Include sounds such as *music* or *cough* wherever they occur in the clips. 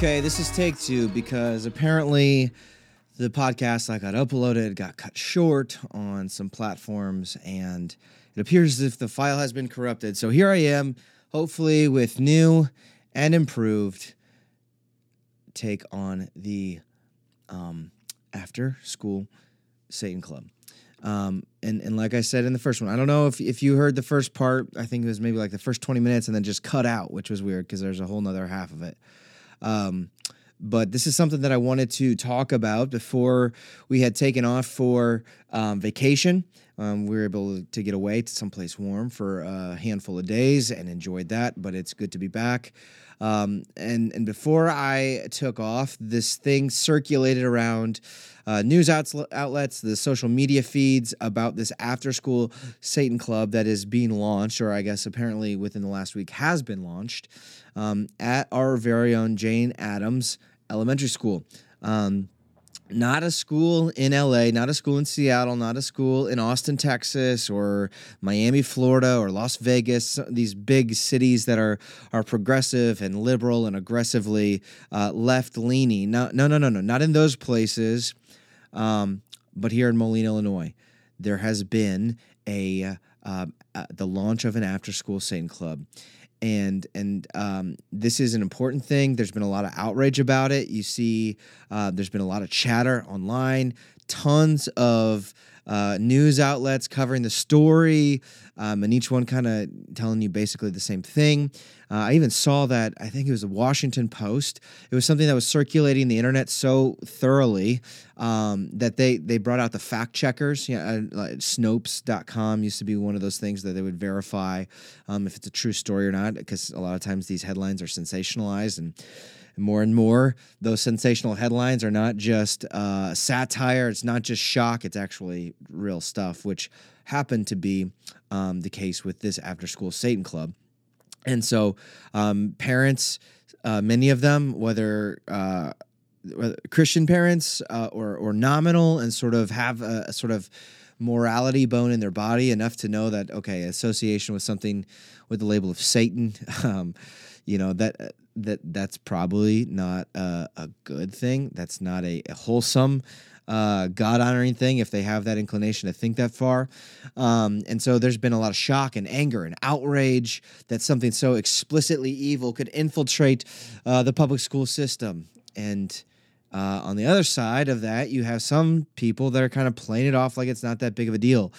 Okay, this is take two because apparently the podcast I got uploaded got cut short on some platforms and it appears as if the file has been corrupted. So here I am, hopefully with new and improved take on the um, after school Satan Club. Um, and, and like I said in the first one, I don't know if, if you heard the first part, I think it was maybe like the first 20 minutes and then just cut out, which was weird because there's a whole nother half of it. Um, but this is something that I wanted to talk about before we had taken off for um, vacation. Um, we were able to get away to someplace warm for a handful of days and enjoyed that, but it's good to be back. Um, and, and before I took off, this thing circulated around uh, news outlets, the social media feeds about this after school Satan Club that is being launched, or I guess apparently within the last week has been launched um, at our very own Jane Addams Elementary School. Um, not a school in LA, not a school in Seattle, not a school in Austin, Texas, or Miami, Florida, or Las Vegas. These big cities that are are progressive and liberal and aggressively uh, left leaning. No, no, no, no, no, not in those places. Um, but here in Moline, Illinois, there has been a uh, uh, the launch of an after school Satan Club and and um, this is an important thing. There's been a lot of outrage about it. You see, uh, there's been a lot of chatter online, tons of uh, news outlets covering the story, um, and each one kind of telling you basically the same thing. Uh, I even saw that I think it was the Washington Post. It was something that was circulating the internet so thoroughly um, that they they brought out the fact checkers. You know, like Snopes.com used to be one of those things that they would verify um, if it's a true story or not, because a lot of times these headlines are sensationalized and more and more those sensational headlines are not just uh, satire it's not just shock it's actually real stuff which happened to be um, the case with this after school satan club. And so um, parents uh, many of them whether uh, Christian parents uh, or or nominal and sort of have a, a, sort of morality bone in their body enough to know that okay association with something with the label of Satan *laughs* um, you know that that that's probably not a, a good thing. That's not a, a wholesome, uh, God honoring thing if they have that inclination to think that far. Um, and so there's been a lot of shock and anger and outrage that something so explicitly evil could infiltrate uh, the public school system. And uh, on the other side of that, you have some people that are kind of playing it off like it's not that big of a deal.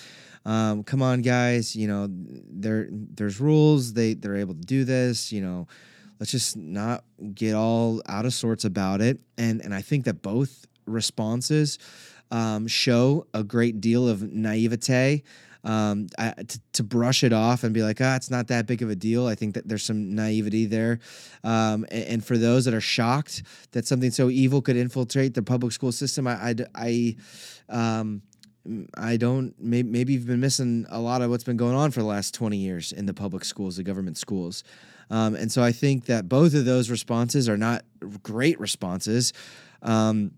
Um, come on, guys, you know, there there's rules. They they're able to do this. You know, let's just not get all out of sorts about it. And and I think that both responses um, show a great deal of naivete. Um, to, brush it off and be like, ah, it's not that big of a deal. I think that there's some naivety there. Um, and, and, for those that are shocked that something so evil could infiltrate the public school system, I, I, I um, I don't. Maybe, maybe you've been missing a lot of what's been going on for the last twenty years in the public schools, the government schools. Um, and so I think that both of those responses are not great responses. Um,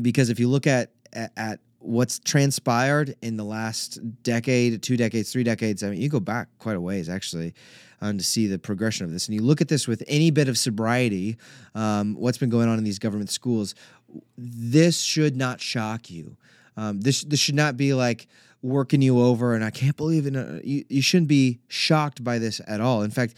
because if you look at, at, at what's transpired in the last decade, two decades, three decades, I mean, you go back quite a ways actually. Um, to see the progression of this. And you look at this with any bit of sobriety, um, what's been going on in these government schools, this should not shock you. Um, this this should not be like working you over, and I can't believe it. You, you shouldn't be shocked by this at all. In fact,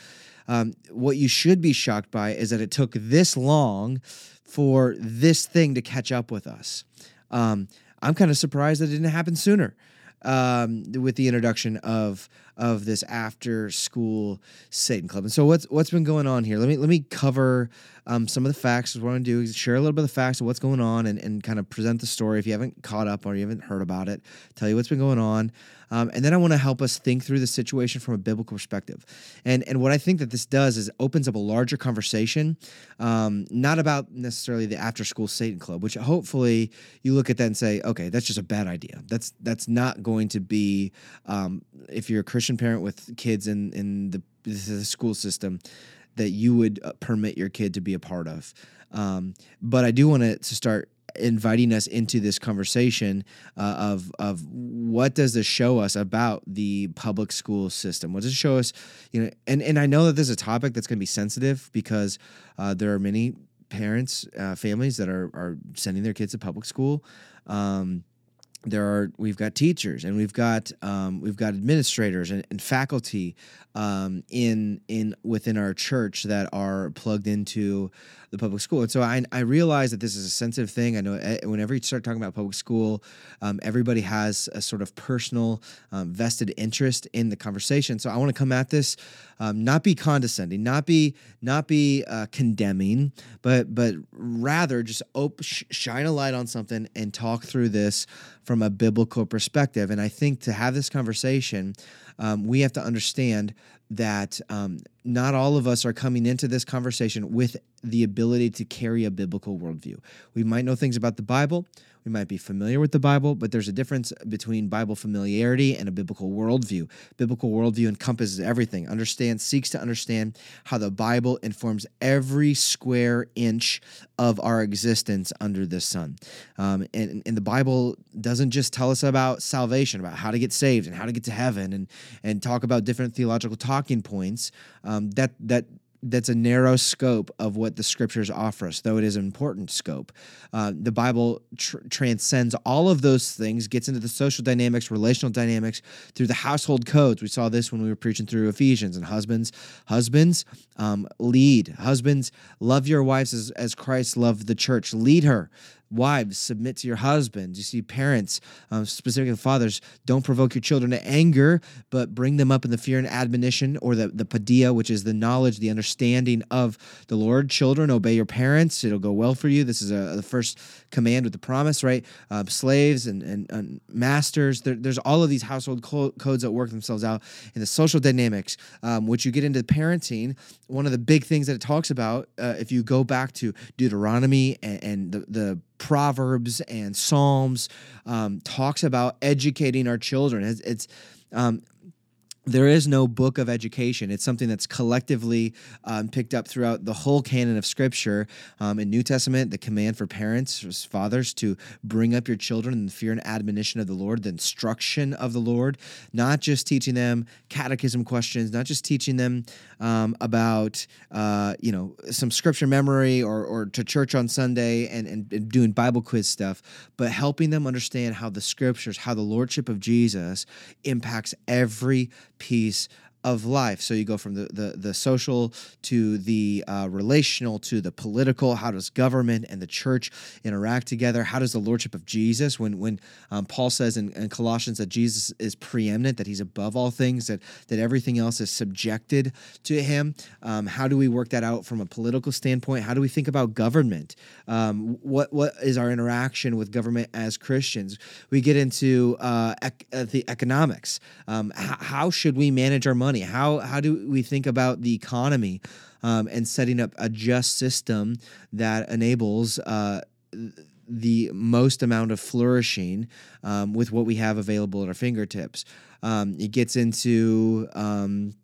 um, what you should be shocked by is that it took this long for this thing to catch up with us. Um, I'm kind of surprised that it didn't happen sooner um, with the introduction of of this after school Satan club. And so what's what's been going on here? Let me let me cover um, some of the facts. What I want to do is share a little bit of the facts of what's going on and, and kind of present the story if you haven't caught up or you haven't heard about it. Tell you what's been going on. Um, and then I want to help us think through the situation from a biblical perspective. And and what I think that this does is opens up a larger conversation, um, not about necessarily the after school Satan club, which hopefully you look at that and say, okay, that's just a bad idea. That's that's not going to be um, if you're a Christian parent with kids in in the, the school system that you would uh, permit your kid to be a part of. Um, but I do want to start inviting us into this conversation uh, of of what does this show us about the public school system? What does it show us? You know, and and I know that this is a topic that's going to be sensitive because uh, there are many parents, uh, families that are are sending their kids to public school. Um, there are we've got teachers and we've got um, we've got administrators and, and faculty um, in in within our church that are plugged into the public school. And so I, I realize that this is a sensitive thing. I know eh, whenever you start talking about public school, um, everybody has a sort of personal um, vested interest in the conversation. So I want to come at this, um, not be condescending, not be not be uh, condemning, but but rather just op- sh- shine a light on something and talk through this from a biblical perspective. And I think to have this conversation, um, we have to understand that um, not all of us are coming into this conversation with the ability to carry a biblical worldview. We might know things about the Bible, we might be familiar with the Bible, but there's a difference between Bible familiarity and a biblical worldview. Biblical worldview encompasses everything, understands, seeks to understand how the Bible informs every square inch of our existence under the sun. Um, and, and the Bible doesn't just tell us about salvation, about how to get saved and how to get to heaven and, and talk about different theological talking points. Um, that, that that's a narrow scope of what the scriptures offer us, though it is an important scope. Uh, the Bible tr- transcends all of those things, gets into the social dynamics, relational dynamics through the household codes. We saw this when we were preaching through Ephesians. And husbands, husbands, um, lead. Husbands, love your wives as, as Christ loved the church. Lead her wives submit to your husbands. You see parents um, specifically fathers don't provoke your children to anger but bring them up in the fear and admonition or the, the paideia which is the knowledge the understanding of the lord. Children obey your parents. It'll go well for you. This is a, the first command with the promise right? Uh, slaves and, and, and masters. There, there's all of these household co- codes that work themselves out in the social dynamics. Um, which you get into parenting one of the big things that it talks about uh, if you go back to deuteronomy and, and the, the Proverbs and Psalms um, talks about educating our children. It's, it's um, there is no book of education. It's something that's collectively um, picked up throughout the whole canon of Scripture. Um, in New Testament, the command for parents, fathers, to bring up your children in the fear and admonition of the Lord, the instruction of the Lord, not just teaching them catechism questions, not just teaching them um, about uh, you know some Scripture memory or, or to church on Sunday and, and, and doing Bible quiz stuff, but helping them understand how the Scriptures, how the Lordship of Jesus impacts every piece of life. So you go from the the, the social to the uh, relational to the political. How does government and the church interact together? How does the lordship of Jesus, when when um, Paul says in, in, Colossians that Jesus is preeminent, that he's above all things, that that everything else is subjected to him. Um, how do we work that out from a political standpoint? How do we think about government? Um, what what is our interaction with government as Christians? We get into uh, ec- uh, the economics. Um, how should we manage our money? Money? How how do we think about the economy um, and setting up a just system that enables uh, the most amount of flourishing um, with what we have available at our fingertips? Um, it gets into um,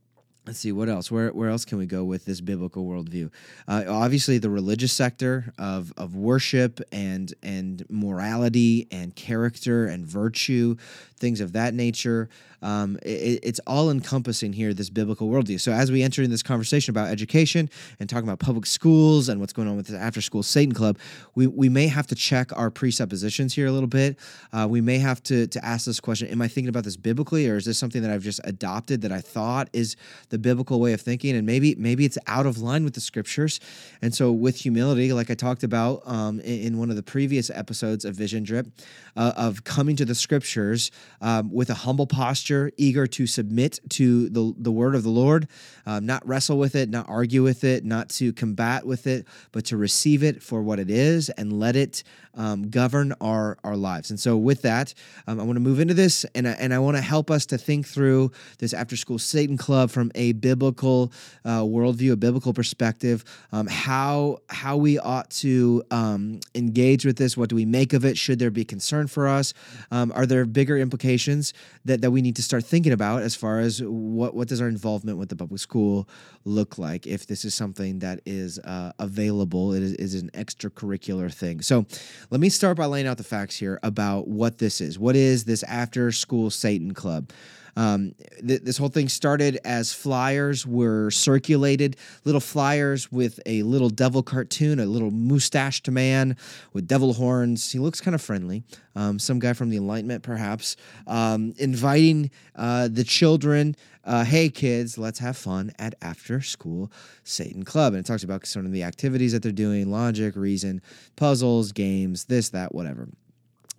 let's see what else where, where else can we go with this biblical worldview uh, obviously the religious sector of, of worship and and morality and character and virtue things of that nature um, it, it's all encompassing here, this biblical worldview. So, as we enter in this conversation about education and talking about public schools and what's going on with the after school Satan Club, we, we may have to check our presuppositions here a little bit. Uh, we may have to, to ask this question Am I thinking about this biblically, or is this something that I've just adopted that I thought is the the biblical way of thinking, and maybe maybe it's out of line with the scriptures. And so, with humility, like I talked about um, in, in, one of the previous episodes of Vision Drip, uh, of coming to the scriptures um, with a humble posture, eager to submit to the the word of the Lord, um, not wrestle with it, not argue with it, not to combat with it, but to receive it for what it is and let it um, govern our our lives. And so, with that, um, I want to move into this, and I, and I want to help us to think through this after school Satan Club from a biblical uh, worldview, a biblical perspective. Um, how how we ought to um, engage with this. What do we make of it? Should there be concern for us? Um, are there bigger implications that that we need to start thinking about as far as what what does our involvement with the public school look like if this is something that is uh, available? It is, is an extracurricular thing. So let me start by laying out the facts here about what this is. What is this after school Satan Club? Um, th- this whole thing started as flyers were circulated, little flyers with a little devil cartoon, a little mustached man with devil horns. He looks kind of friendly. Um, some guy from the Enlightenment, perhaps, um, inviting uh, the children. Uh, hey kids, let's have fun at after school Satan Club. And it talks about some of the activities that they're doing, logic, reason, puzzles, games, this, that, whatever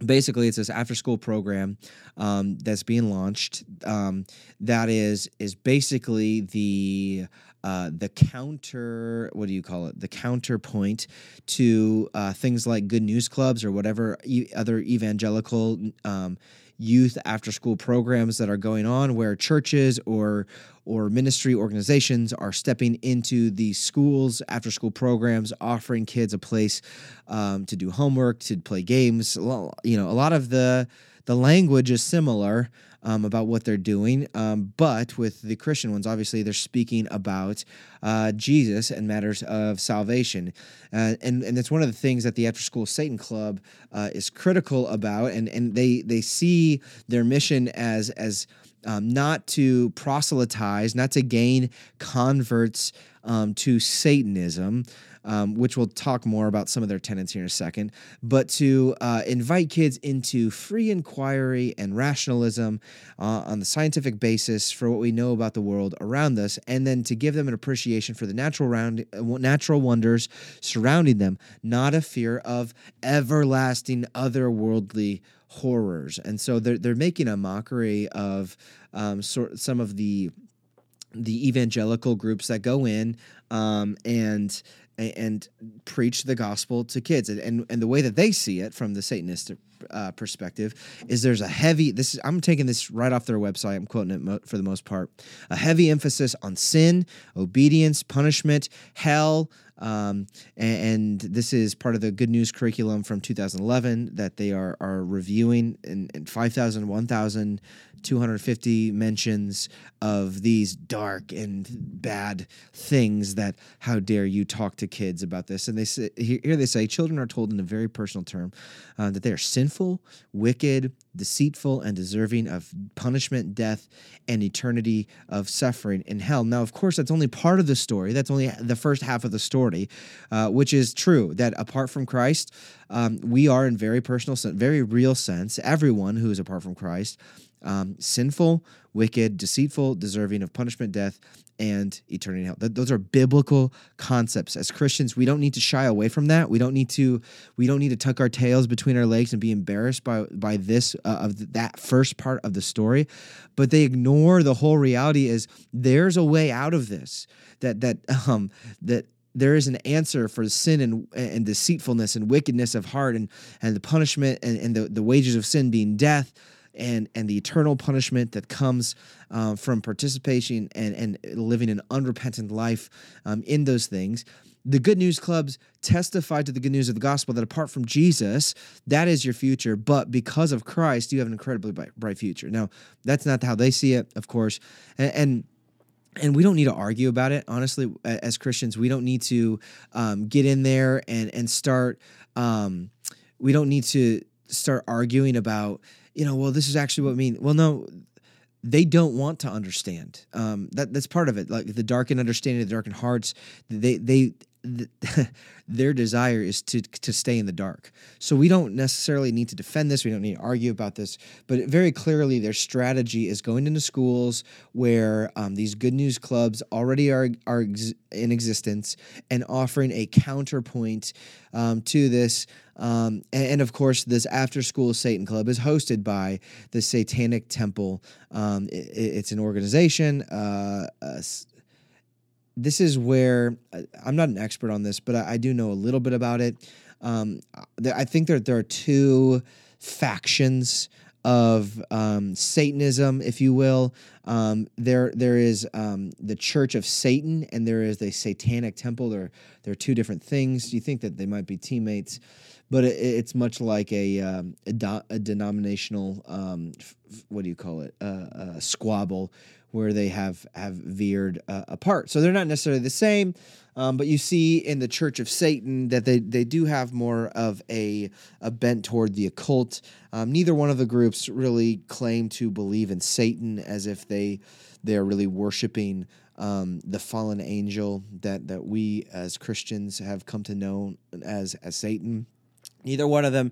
basically it's this after school program um, that's being launched um, that is is basically the uh, the counter what do you call it the counterpoint to uh, things like good news clubs or whatever e- other evangelical um, youth after school programs that are going on where churches or or ministry organizations are stepping into the schools after school programs offering kids a place um, to do homework to play games you know a lot of the the language is similar um, about what they're doing. Um, but with the Christian ones, obviously, they're speaking about uh, Jesus and matters of salvation. Uh, and, and it's one of the things that the After School Satan Club uh, is critical about. And, and they, they see their mission as, as um, not to proselytize, not to gain converts um, to Satanism, um, which we'll talk more about some of their tenets here in a second, but to uh, invite kids into free inquiry and rationalism uh, on the scientific basis for what we know about the world around us, and then to give them an appreciation for the natural round, uh, natural wonders surrounding them, not a fear of everlasting otherworldly horrors. And so they're they're making a mockery of um, sort some of the the evangelical groups that go in um, and and preach the gospel to kids. And and the way that they see it from the satanist uh, perspective is there's a heavy this is i'm taking this right off their website. I'm quoting it mo- for the most part. A heavy emphasis on sin obedience punishment hell um, and, and, this is part of the good news curriculum from 2011 that they are are reviewing in, in 5000 1000 250 mentions of these dark and bad things that how dare you talk to kids about this? And they say here they say children are told in a very personal term uh, that they are sinful wicked deceitful and deserving of punishment death and eternity of suffering in hell. Now of course that's only part of the story. That's only the first half of the story uh, which is true that apart from christ um, we are in very personal very real sense everyone who is apart from christ um, sinful, wicked, deceitful, deserving of punishment, death, and eternity hell. Th- those are biblical concepts. As Christians, we don't need to shy away from that. We don't need to we don't need to tuck our tails between our legs and be embarrassed by by this uh, of that first part of the story. But they ignore the whole reality is there's a way out of this. That that *laughs* um that there is an answer for sin and, and deceitfulness and wickedness of heart and, and the punishment and, and the, the wages of sin being death and and the eternal punishment that comes uh, from participation and and living an unrepentant life um, in those things. The good news clubs testify to the good news of the gospel that apart from Jesus, that is your future, but because of Christ, you have an incredibly bright future. Now, that's not how they see it, of course, and, and and we don't need to argue about it honestly as christians we don't need to um, get in there and and start um, we don't need to start arguing about you know, well, this is actually what I mean. Well, no, they don't want to understand. Um, that that's part of it. Like the darkened understanding, the darkened hearts. They they th- *laughs* their desire is to to stay in the dark. So we don't necessarily need to defend this. We don't need to argue about this. But very clearly, their strategy is going into schools where um, these good news clubs already are are ex- in existence and offering a counterpoint um, to this. Um, and, and, of course, this after school Satan Club is hosted by the Satanic Temple. Um, it, it's an organization. Uh, uh, this is where uh, I'm not an expert on this, but I, I do know a little bit about it. Um, I think that there are two factions of um, Satanism, if you will. Um, there, there is um, the Church of Satan, and there is the Satanic Temple. There, there are two different things. You think that they might be teammates, but it, it's much like a um, a, do, a, denominational um, f- what do you call it? Uh, a squabble where they have have veered uh, apart. So they're not necessarily the same, um, but you see in the Church of Satan that they they do have more of a a bent toward the occult. Um, neither one of the groups really claim to believe in Satan as if they they are really worshiping um, the fallen angel that that we as Christians have come to know as as Satan. Neither one of them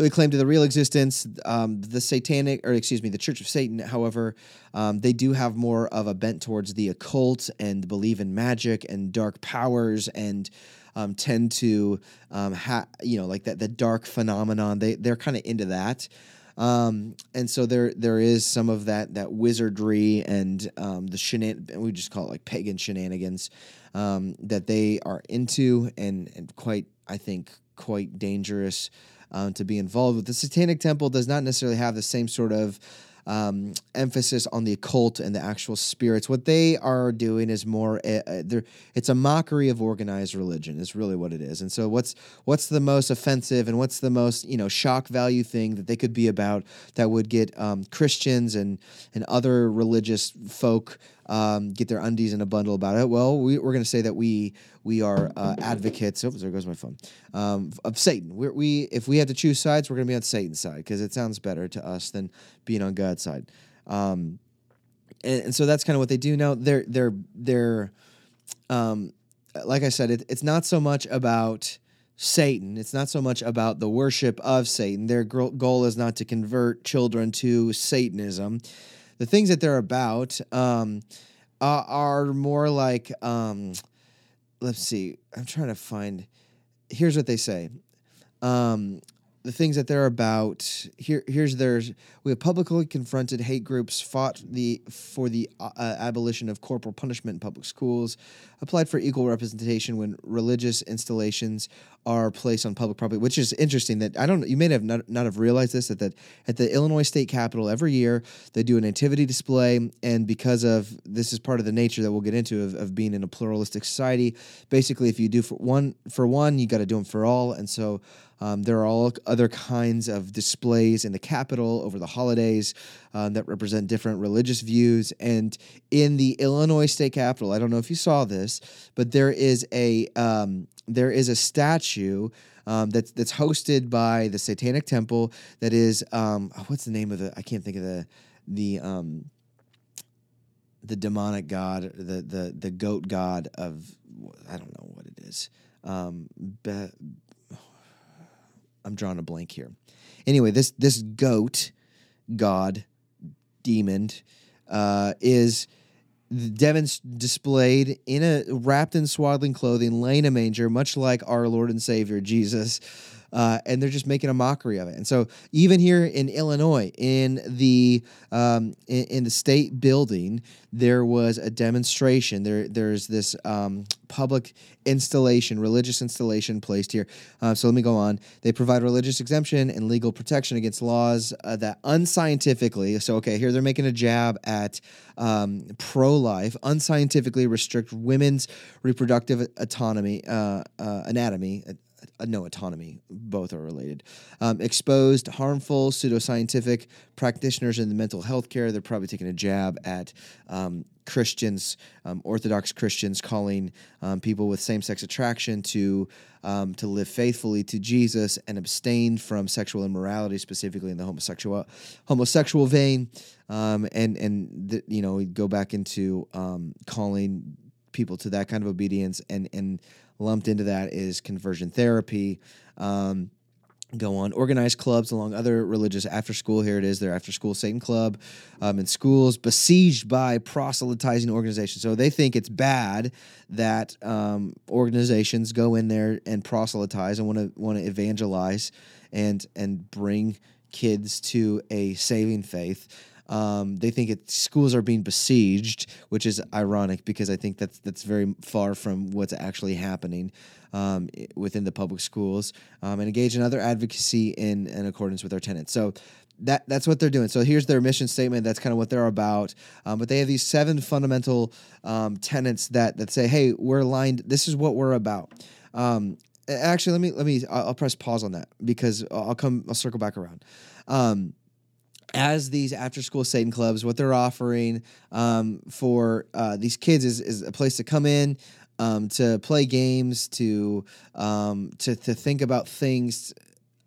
really claim to the real existence. Um, the satanic, or excuse me, the Church of Satan, however, um, they do have more of a bent towards the occult and believe in magic and dark powers and um, tend to um, you know like that the dark phenomenon. They they're kind of into that. Um, and so there there is some of that that wizardry and um, the shenan we just call it like pagan shenanigans um, that they are into and, and quite I think quite dangerous um, to be involved with. The Satanic Temple does not necessarily have the same sort of um, emphasis on the occult and the actual spirits. What they are doing is more uh, it's a mockery of organized religion. Is really what it is. And so what's what's the most offensive and what's the most you know shock value thing that they could be about that would get um, Christians and and other religious folk um, get their undies in a bundle about it. Well, we, are going to say that we we are uh, advocates. There goes my phone. Um, of Satan. We're, we if we have to choose sides, we're going to be on Satan's side because it sounds better to us than being on God's side. Um, and, and, so that's kind of what they do now. They're they're they're um, like I said, it, it's not so much about. Satan. It's not so much about the worship of Satan. Their goal is not to convert children to Satanism the things that they're about um, are, are, more like um, let's see i'm trying to find here's what they say. Um, the things that they're about. Here, here's theirs. We have publicly confronted hate groups, fought the for the uh, uh, abolition of corporal punishment in public schools, applied for equal representation when religious installations are placed on public property. Which is interesting. That I don't. You may have not, not have realized this. That that at the Illinois State Capitol every year they do a nativity display, and because of this is part of the nature that we'll get into of, of being in a pluralistic society. Basically, if you do for one for one, you got to do them for all, and so. Um, there are all other kinds of displays in the Capitol over the holidays um, that represent different religious views. And in the Illinois State Capitol, I don't know if you saw this, but there is a um, there is a statue um, that's that's hosted by the Satanic Temple. That is um, oh, what's the name of the? I can't think of the the um, the demonic god, the the the goat god of I don't know what it is. Um, Be- I'm drawing a blank here. Anyway, this this goat, god, demon, uh, is Demon's displayed in a wrapped in swaddling clothing, laying a manger, much like our Lord and Savior Jesus uh, and they're just making a mockery of it. And so even here in Illinois, in the um, in, in, the state building, there was a demonstration. There there's this um, public installation, religious installation placed here. Uh, so let me go on. They provide religious exemption and legal protection against laws uh, that unscientifically. So okay, here they're making a jab at um, pro-life, unscientifically restrict women's reproductive autonomy, uh, uh, anatomy uh, no autonomy. Both are related. Um, exposed, harmful, pseudoscientific practitioners in the mental health care. They're probably taking a jab at um, Christians, um, Orthodox Christians, calling um, people with same-sex attraction to um, to live faithfully to Jesus and abstain from sexual immorality, specifically in the homosexual homosexual vein. Um, and and you know, go back into calling people to that kind of obedience and and lumped into that is conversion therapy. Um, go on organized clubs along other religious after school here it is their after school satan club um, in schools besieged by proselytizing organizations so they think it's bad that um, organizations go in there and proselytize and want to want to evangelize and and bring kids to a saving faith um, they think it, schools are being besieged, which is ironic because I think that's that's very far from what's actually happening um, within the public schools, um, and engage in other advocacy in, in accordance with our tenants. So that that's what they're doing. So here's their mission statement. That's kind of what they're about. Um, but they have these seven fundamental um, tenets that that say, "Hey, we're aligned. This is what we're about." Um, actually, let me let me. I'll, press pause on that because I'll come. I'll circle back around. Um, as these after school Satan clubs, what they're offering um, for uh, these kids is, is a place to come in, um, to play games, to um, to to think about things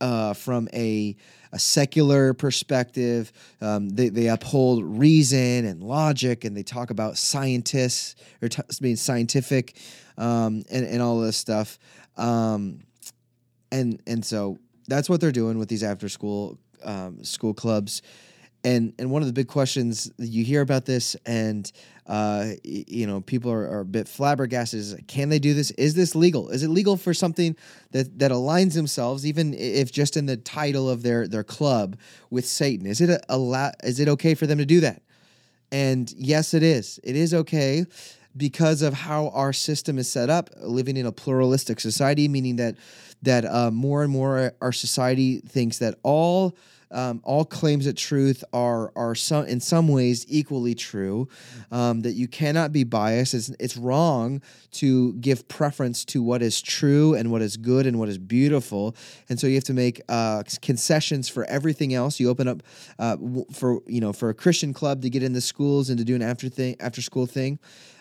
uh, from a a secular perspective. Um, they, they uphold reason and logic, and they talk about scientists or t- being scientific um, and and all this stuff. Um, and and so that's what they're doing with these after school um, school clubs. And, and one of the big questions you hear about this, and uh, you know people are, are, a bit flabbergasted: is can they do this? Is this legal? Is it legal for something that that aligns themselves, even if just in the title of their their club, with Satan? Is it a, a is it okay for them to do that? And yes, it is. It is okay because of how our system is set up, living in a pluralistic society, meaning that that uh, more and more our society thinks that all um, all claims of truth are are some in some ways equally true. Um, that you cannot be biased. It's, it's wrong to give preference to what is true and what is good and what is beautiful. And so you have to make uh, concessions for everything else. You open up uh, for you know for a Christian club to get in the schools and to do an after thing after school thing.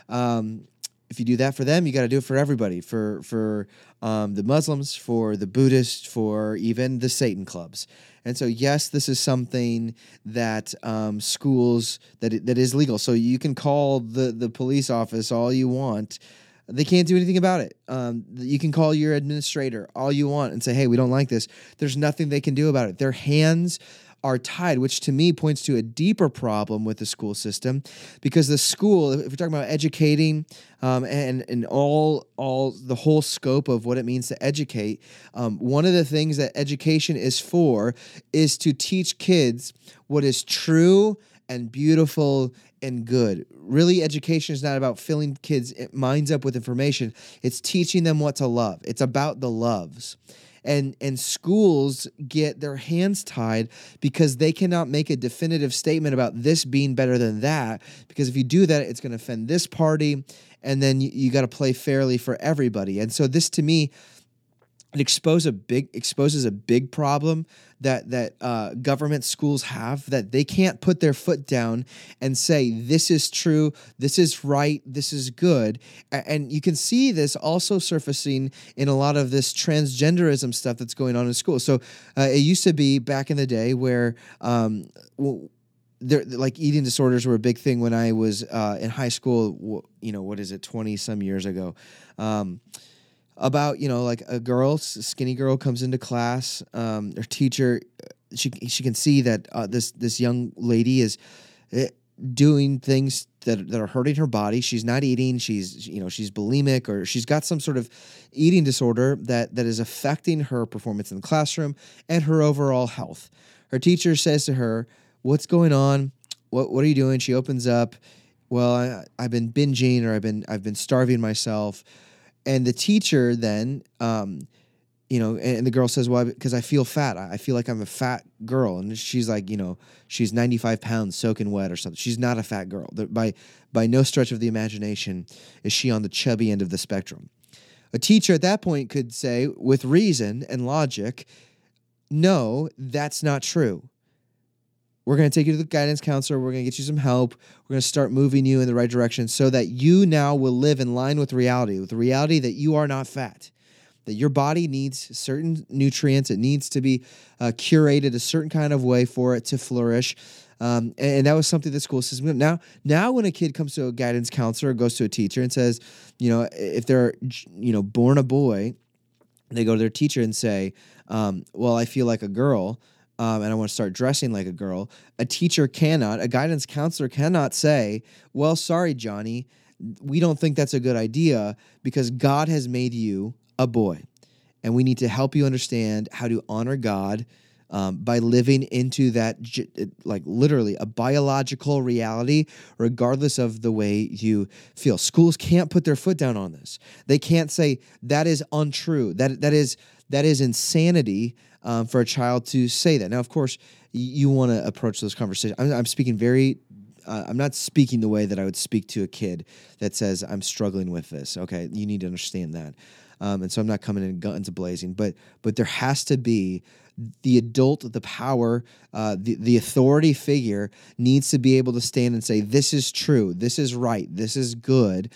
Um, if you do that for them, you got to do it for everybody, for for um, the Muslims, for the Buddhists, for even the Satan clubs. And so, yes, this is something that um, schools that that is legal. So you can call the the police office all you want. They can't do anything about it. Um, you can call your administrator all you want and say, "Hey, we don't like this." There's nothing they can do about it. Their hands are tied, which to me points to a deeper problem with the school system, because the school, if we're talking about educating um, and and all all the whole scope of what it means to educate, um, one of the things that education is for is to teach kids what is true and beautiful and good. Really, education is not about filling kids' minds up with information. It's teaching them what to love. It's about the loves and and schools get their hands tied because they cannot make a definitive statement about this being better than that because if you do that it's going to offend this party and then you, you got to play fairly for everybody. And so this to me it exposes a big exposes a big problem that that uh, government schools have that they can't put their foot down and say this is true, this is right, this is good, and you can see this also surfacing in a lot of this transgenderism stuff that's going on in school. So uh, it used to be back in the day where. Um, well, there, like eating disorders were a big thing when I was uh, in high school. You know, what is it, twenty some years ago? Um, about you know like a girl, skinny girl comes into class. Um, her teacher, she she can see that uh, this this young lady is eh, doing things that that are hurting her body. She's not eating. She's you know she's bulimic or she's got some sort of eating disorder that that is affecting her performance in the classroom and her overall health. Her teacher says to her, "What's going on? What what are you doing?" She opens up. Well, I, I've been binging or I've been I've been starving myself and the teacher then um, you know and the girl says well because i feel fat. I feel like i'm a fat girl. And she's like you know she's 95 pounds soaking wet or something. She's not a fat girl. By by no stretch of the imagination is she on the chubby end of the spectrum. A teacher at that point could say with reason and logic no that's not true we're going to take you to the guidance counselor. We're going to get you some help. We're going to start moving you in the right direction so that you now will live in line with reality, with the reality that you are not fat. that your body needs certain nutrients. It needs to be uh, curated a certain kind of way for it to flourish. Um, and, and, that was something the school system. Now, now when a kid comes to a guidance counselor or goes to a teacher and says, you know, if they're, you know, born a boy, they go to their teacher and say, um, well, I feel like a girl. Um, and I want to start dressing like a girl. A teacher cannot, a guidance counselor cannot say, well, sorry, Johnny, we don't think that's a good idea because God has made you a boy. And we need to help you understand how to honor God um, by living into that, like literally a biological reality, regardless of the way you feel. Schools can't put their foot down on this. They can't say that is untrue. That that is that is insanity um, for a child to say that. Now, of course, you want to approach those conversations. I'm, I'm speaking very uh, I'm not speaking the way that I would speak to a kid that says I'm struggling with this. Okay, you need to understand that. Um, and so I'm not coming in guns blazing, but but there has to be the adult, the power, uh, the, the authority figure needs to be able to stand and say, This is true, this is right, this is good.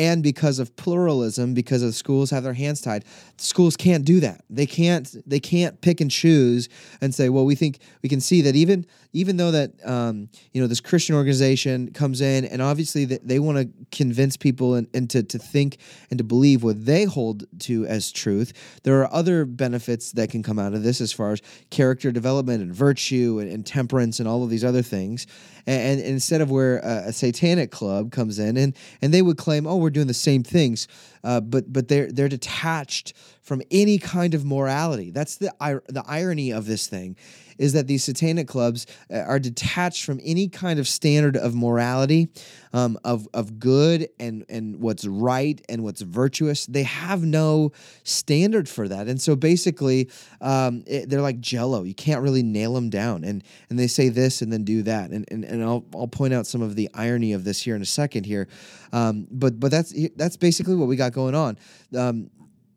And because of pluralism, because of schools have their hands tied, schools can't do that. They can't they can't pick and choose and say, well, we think we can see that even even though that um, you know this Christian organization comes in and obviously they, they want to convince people and, to, to think and to believe what they hold to as truth, there are other benefits that can come out of this as far as character development and virtue and, and temperance and all of these other things. And, and instead of where a, a, satanic club comes in and and they would claim, oh, we're doing the same things, uh, but but they're they're detached from any kind of morality. That's the the irony of this thing is that these satanic clubs uh, are detached from any kind of standard of morality, um, of of good and and what's right and what's virtuous. They have no standard for that, and so basically, um, it, they're like Jello. You can't really nail them down, and and they say this and then do that, and and, and I'll I'll point out some of the irony of this here in a second here, um, but but that's that's basically what we got going on. Um,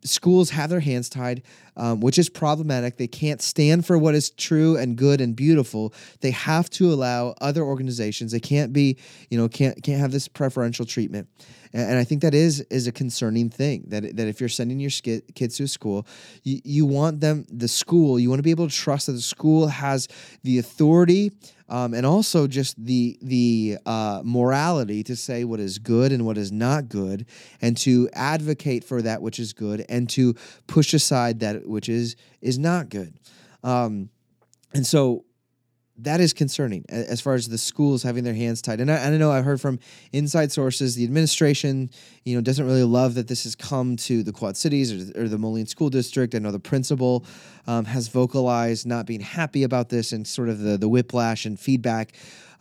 schools have their hands tied, um, which is problematic. They can't stand for what is true and good and beautiful. They have to allow other organizations. They can't be, you know, can't can't have this preferential treatment. And, and I think that is is a concerning thing. That that if you're sending your kids to a school, you, you want them the school. You want to be able to trust that the school has the authority um, and also just the the uh, morality to say what is good and what is not good, and to advocate for that which is good, and to push aside that which is is not good. Um, and so that is concerning as far as the schools having their hands tied. And I, I know I've heard from inside sources, the administration, you know, doesn't really love that this has come to the Quad Cities or, or the Moline School District. I know the principal um, has vocalized not being happy about this and sort of the, the whiplash and feedback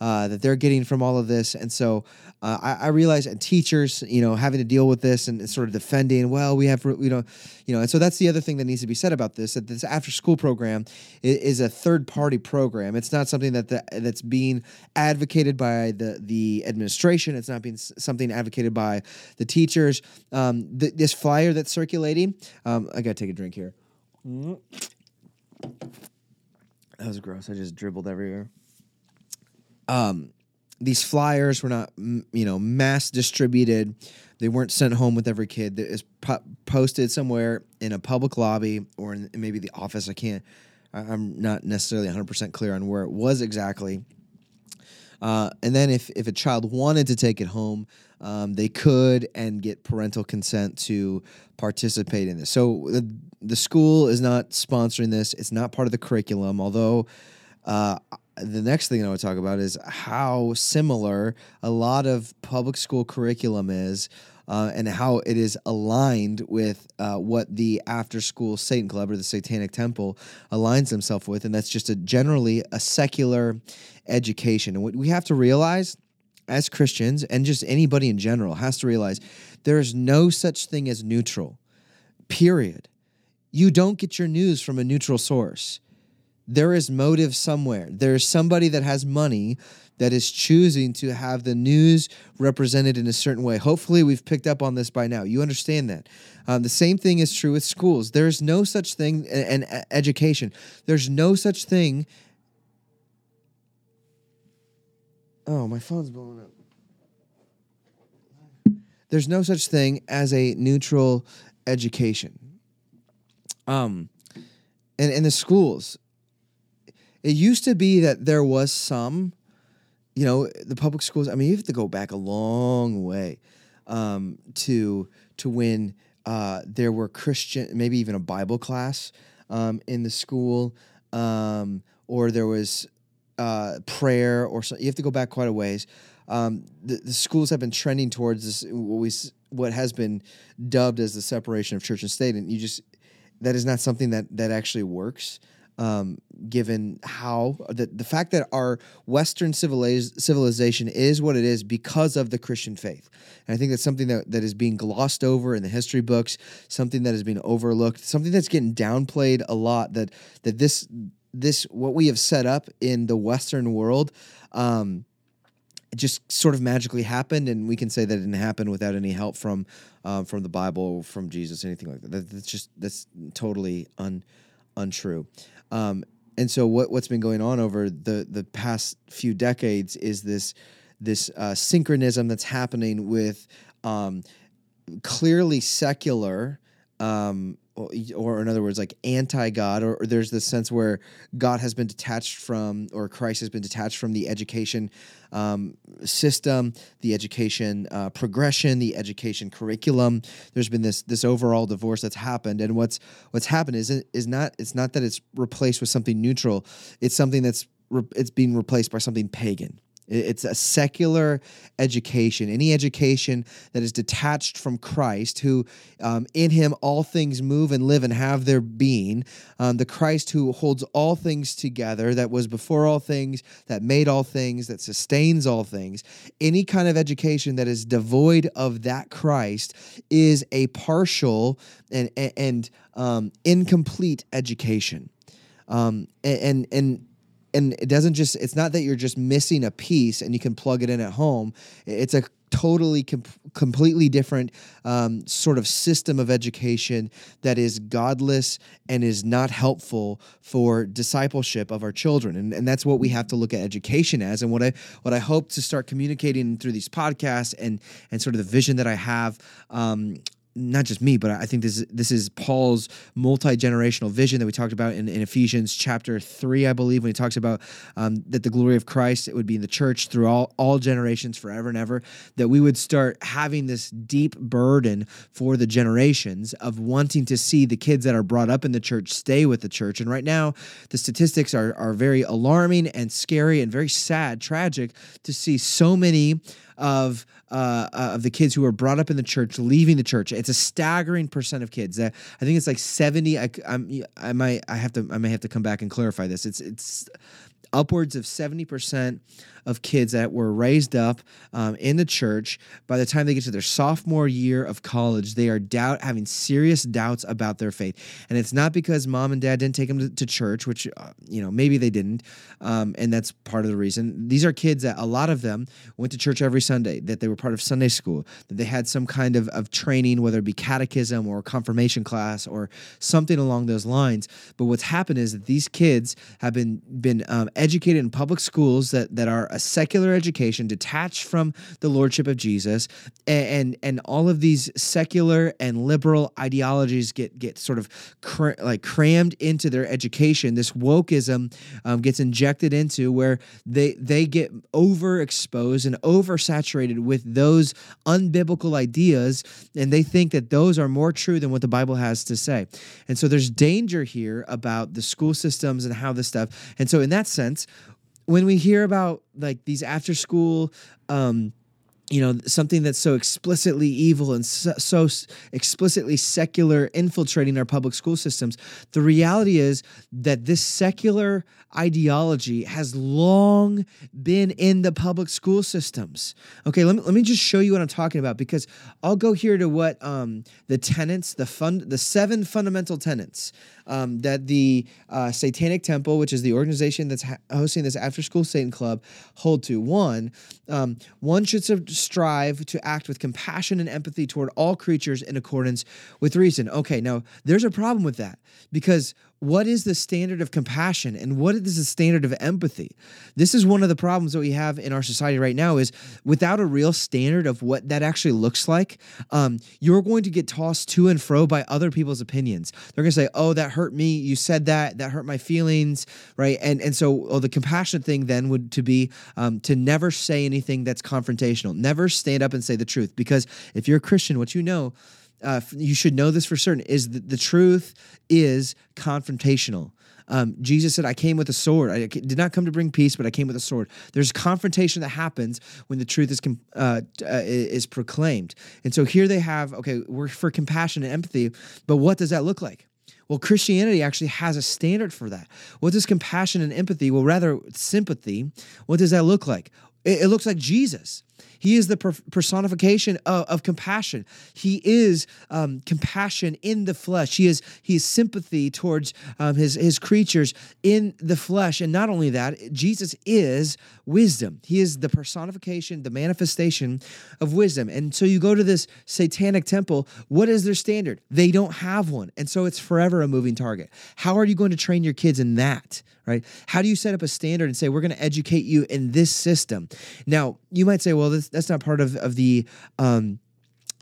uh, that they're getting from all of this. And so uh, I, I, realize, and teachers, you know, having to deal with this and, sort of defending, well, we have, you know, you know, and so that's the other thing that needs to be said about this: that this after school program is, is a third party program. It's not something that the, that's being advocated by the the administration. It's not being something advocated by the teachers. Um, th- this flyer that's circulating, um, I gotta take a drink here. That was gross. I just dribbled everywhere um, these flyers were not you know mass distributed. They weren't sent home with every kid. That is po- posted somewhere in a public lobby or in maybe the office. I can't i'm not necessarily 100% clear on where it was exactly. Uh, and then if, if a child wanted to take it home um, they could and get parental consent to participate in this. So the, the school is not sponsoring this. It's not part of the curriculum although uh, the next thing I want to talk about is how similar a lot of public school curriculum is. Uh, and how it is aligned with uh, what the after school Satan Club or the Satanic Temple aligns themselves with. And that's just a generally a secular education. And what we have to realize as Christians and just anybody in general has to realize there is no such thing as neutral, period. You don't get your news from a neutral source there is motive somewhere. There's somebody that has money that is choosing to have the news represented in a certain way. Hopefully, we've picked up on this by now. You understand that. Um, the same thing is true with schools. There is no such thing, and education. There's no such thing. Oh, my phone's blowing up. There's no such thing as a neutral education. Um, and in the schools, it used to be that there was some, you know, the public schools. I mean, you have to go back a long way um, to to when uh, there were Christian, maybe even a Bible class um, in the school, um, or there was uh, prayer, or so. You have to go back quite a ways. Um, the, the schools have been trending towards this what we what has been dubbed as the separation of church and state, and you just that is not something that that actually works um, given how the, the fact that our Western civiliz- civilization is what it is because of the Christian faith. And I think that's something that, that is being glossed over in the history books, something that has been overlooked, something that's getting downplayed a lot. That that this this what we have set up in the Western world. Um, it just sort of magically happened, and we can say that it didn't happen without any help from um, from the Bible, from Jesus, anything like that. that. That's just that's totally un, untrue. Um, and so what what's been going on over the the past few decades is this this uh, syncretism that's happening with um, clearly secular um, or in other words, like anti God, or, or, there's this sense where God has been detached from, or Christ has been detached from the education um, system, the education uh, progression, the education curriculum. There's been this this overall divorce that's happened, and what's what's happened is it is not it's not that it's replaced with something neutral. It's something that's re- it's being replaced by something pagan. It's a secular education, any education that is detached from Christ, who um, in him all things move and live and have their being. Um, the Christ who holds all things together, that was before all things, that made all things, that sustains all things. Any kind of education that is devoid of that Christ is a partial and, and um, incomplete education. Um, and, and and it doesn't just it's not that you're just missing a piece and you can plug it in at home. It's a totally com- completely different um, sort of system of education that is godless and is not helpful for discipleship of our children. And, and that's what we have to look at education as. And what i what i hope to start communicating through these podcasts and and sort of the vision that i have um, not just me, but I think this this is Paul's multi generational vision that we talked about in, in, Ephesians chapter three, I believe, when he talks about um, that the glory of Christ it would be in the church through all all generations forever and ever. That we would start having this deep burden for the generations of wanting to see the kids that are brought up in the church stay with the church. And right now, the statistics are are very alarming and scary and very sad, tragic to see so many of uh, uh, of the kids who were brought up in the church leaving the church. It's a staggering percent of kids. I think it's like seventy. I, I'm, I might I have to I may have to come back and clarify this. It's it's upwards of 70% of kids that were raised up um, in the church by the time they get to their sophomore year of college they are doubt having serious doubts about their faith. And it's not because mom and dad didn't take them to, to church which uh, you know maybe they didn't um, and that's part of the reason. These are kids that a lot of them went to church every sunday that they were part of sunday school that they had some kind of, of training whether it be catechism or confirmation class or something along those lines. But what's happened is that these kids have been been um, educated in public schools that, that are a secular education detached from the lordship of Jesus, and and, and all of these secular and liberal ideologies get get sort of cr- like crammed into their education. This wokeism um, gets injected into where they they get overexposed and oversaturated with those unbiblical ideas, and they think that those are more true than what the Bible has to say. And so there's danger here about the school systems and how this stuff. And so in that sense, when we hear about like these after school um you know something that's so explicitly evil and so, so, explicitly secular infiltrating our public school systems. The reality is that this secular ideology has long been in the public school systems. Okay let me, let me just show you what i'm talking about because i'll go here to what um, the tenets the fund the seven fundamental tenets um, that the uh, satanic temple which is the organization that's ha- hosting this after school satan club hold to. One um, one should strive to act with compassion and empathy toward all creatures in accordance with reason. Okay, now there's a problem with that because what is the standard of compassion and what is the standard of empathy? This is one of the problems that we have in our society right now is without a real standard of what that actually looks like um, you're going to get tossed to and fro by other people's opinions. They're going to say oh that hurt me. You said that. That hurt my feelings right? And and so oh, the compassion thing then would to be um, to never say anything that's confrontational. Never stand up and say the truth because if you're a christian what you know uh, you should know this for certain is that the truth is confrontational. Um, Jesus said, I came with a sword. I did not come to bring peace, but I came with a sword. There's confrontation that happens when the truth is, uh, uh, is proclaimed. And so here they have, okay, we're for compassion and empathy, but what does that look like? Well, Christianity actually has a standard for that. What does compassion and empathy, well, rather sympathy, what does that look like? It, it looks like Jesus. He is the personification of, of, compassion. He is um, compassion in the flesh. He is he is sympathy towards um, his his creatures in the flesh. And not only that, Jesus is wisdom. He is the personification, the manifestation of wisdom. And so you go to this satanic temple. What is their standard? They don't have one, and so it's forever a moving target. How are you going to train your kids in that? right? How do you set up a standard and say we're going to educate you in this system? Now, you might say, well, this, that's not part of of the um,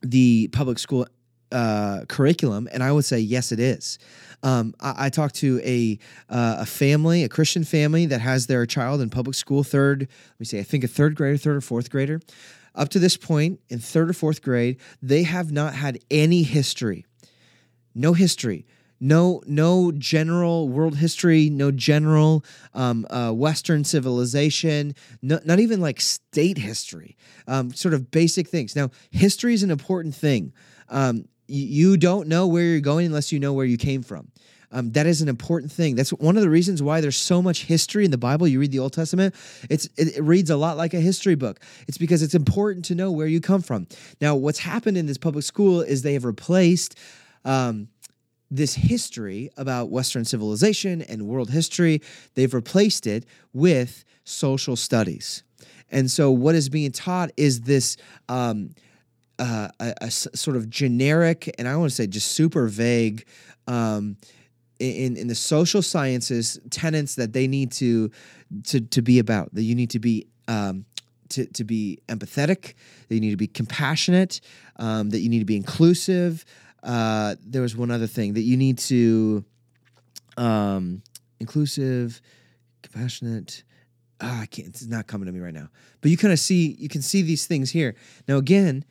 the public school uh, curriculum, and I would say yes, it is. Um, I, I, talked to a uh, a family, a Christian family that has their child in public school, third. Let me say, I think a third grader, third or fourth grader. Up to this point, in third or fourth grade, they have not had any history, no history no no general world history no general um, uh, western civilization no, not even like state history um, sort of basic things now history is an important thing um, you don't know where you're going unless you know where you came from um, that is an important thing. That's one of the reasons why there's so much history in the Bible. You read the Old Testament, it's it, it, reads a lot like a history book. It's because it's important to know where you come from. Now, what's happened in this public school is they have replaced um, this history about Western civilization and world history, they've replaced it with social studies. And so, what is being taught is this um, uh, a, a, sort of generic, and I want to say just super vague. Um, in, in the social sciences tenets that they need to to to be about that you need to be um, to, to be empathetic that you need to be compassionate um, that you need to be inclusive uh, there was one other thing that you need to um, inclusive, compassionate. Oh, I can't. It's not coming to me right now. But you kind of see, you can see these things here. Now, again,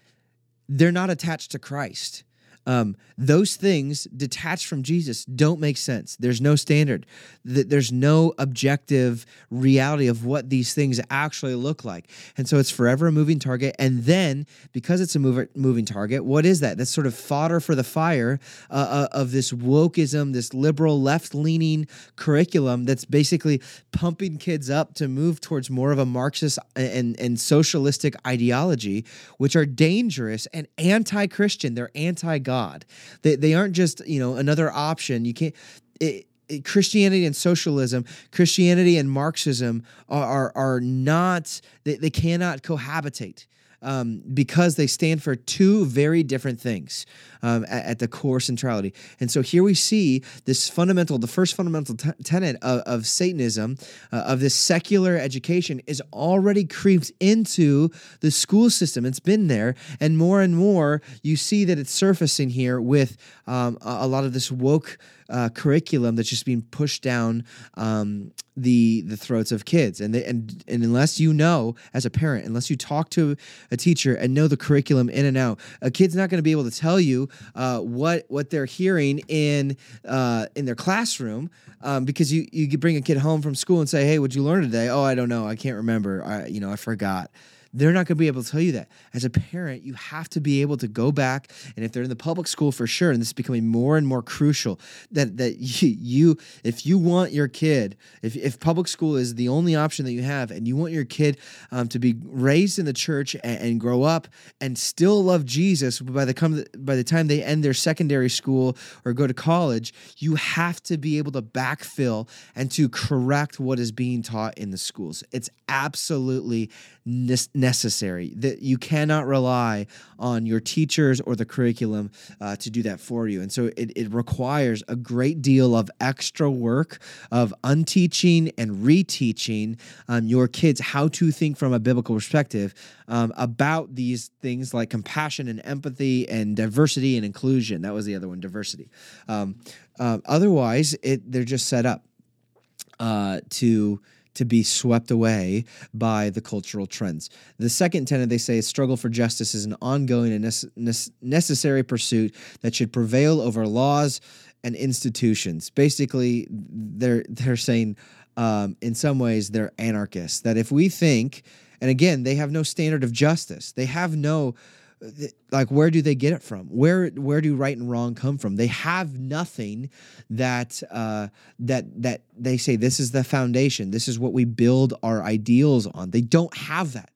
they're not attached to Christ. Um, those things detached from Jesus don't make sense. There's no standard. There's no objective reality of what these things actually look like. And so it's forever a moving target. And then, because it's a mover, moving target, what is that? That's sort of fodder for the fire uh, uh of this wokeism, this liberal, left leaning curriculum that's basically pumping kids up to move towards more of a Marxist and, and socialistic ideology, which are dangerous and anti Christian. They're anti God. God. They, they aren't just, you know, another option. You can't. It, it, Christianity and socialism, Christianity and Marxism are, are, are not, they, they cannot cohabitate um, because they stand for two very different things um, at, at, the core centrality. And so here we see this fundamental, the first fundamental tenet of, of Satanism, uh, of this secular education, is already creeped into the school system. It's been there, and more and more you see that it's surfacing here with um, a, a lot of this woke uh, curriculum that's just being pushed down um, the the throats of kids. And they, and and unless you know as a parent, unless you talk to a teacher and know the curriculum in and out, a kid's not going to be able to tell you uh, what what they're hearing in uh, in their classroom um, because you you bring a kid home from school and say, "Hey, what'd you learn today?" "Oh, I don't know. I can't remember. I you know I forgot." They're not going to be able to tell you that. As a parent, you have to be able to go back, and if they're in the public school for sure, and this is becoming more and more crucial, that that *laughs* you, if you want your kid, if, if public school is the only option that you have, and you want your kid um, to be raised in the church and, and grow up and still love Jesus by the come by the time they end their secondary school or go to college, you have to be able to backfill and to correct what is being taught in the schools. It's absolutely necessary necessary. That you cannot rely on your teachers or the curriculum uh, to do that for you. And so it, it requires a great deal of extra work of unteaching and reteaching um, your kids how to think from a biblical perspective um, about these things like compassion and empathy and diversity and inclusion. That was the other one, diversity. Um, uh, otherwise, it they're just set up uh, to to be swept away by the cultural trends. The second tenet they say is struggle for justice is an ongoing and necessary pursuit that should prevail over laws and institutions. Basically, they're they're saying um, in some ways they're anarchists. That if we think, and again, they have no standard of justice. They have no like where do they get it from? Where where do right and wrong come from? They have nothing that uh, that that they say this is the foundation. This is what we build our ideals on. They don't have that.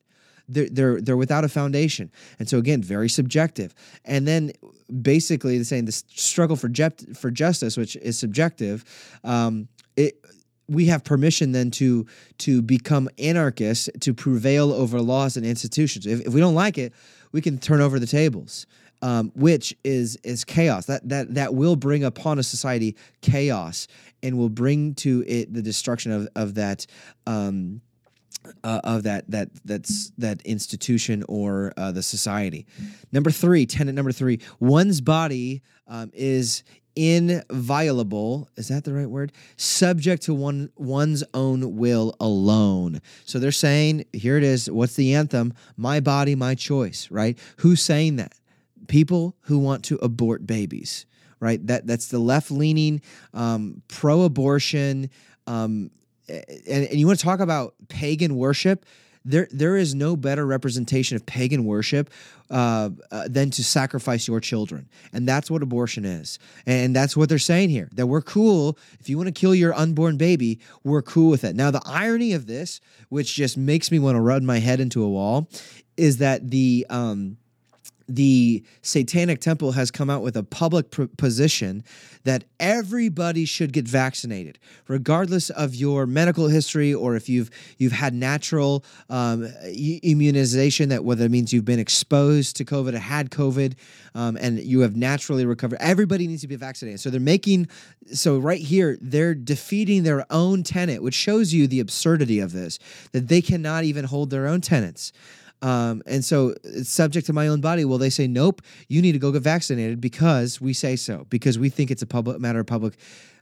They're, they're they're without a foundation. And so again very subjective. And then basically they're saying the struggle for ju- for justice which is subjective um, it we have permission then to to become anarchists to prevail over laws and institutions. If, if we don't like it we can turn over the tables. Um, which is is chaos. That that that will bring upon a society chaos and will bring to it the destruction of of that. Um, uh, of that that that's that institution or uh, the society. Number three, tenant number three, one's body um, is inviolable is that the right word? Subject to one one's own will alone. So they're saying here it is what's the anthem? My body my choice right? Who's saying that? People who want to abort babies right? That that's the left leaning um, pro-abortion um, and, and you want to talk about pagan worship there there is no better representation of pagan worship uh, uh, than to sacrifice your children, and that's what abortion is, and that's what they're saying here. That we're cool if you want to kill your unborn baby, we're cool with it. Now the irony of this, which just makes me want to run my head into a wall, is that the um, the Satanic Temple has come out with a public pr- position that everybody should get vaccinated, regardless of your medical history or if you've you've had natural um, immunization. That whether it means you've been exposed to COVID or had COVID, um, and you have naturally recovered. Everybody needs to be vaccinated. So they're making so right here they're defeating their own tenant, which shows you the absurdity of this. That they cannot even hold their own tenants. Um, and so it's subject to my own body. Well, they say, nope, you need to go get vaccinated because we say so, because we think it's a public matter of public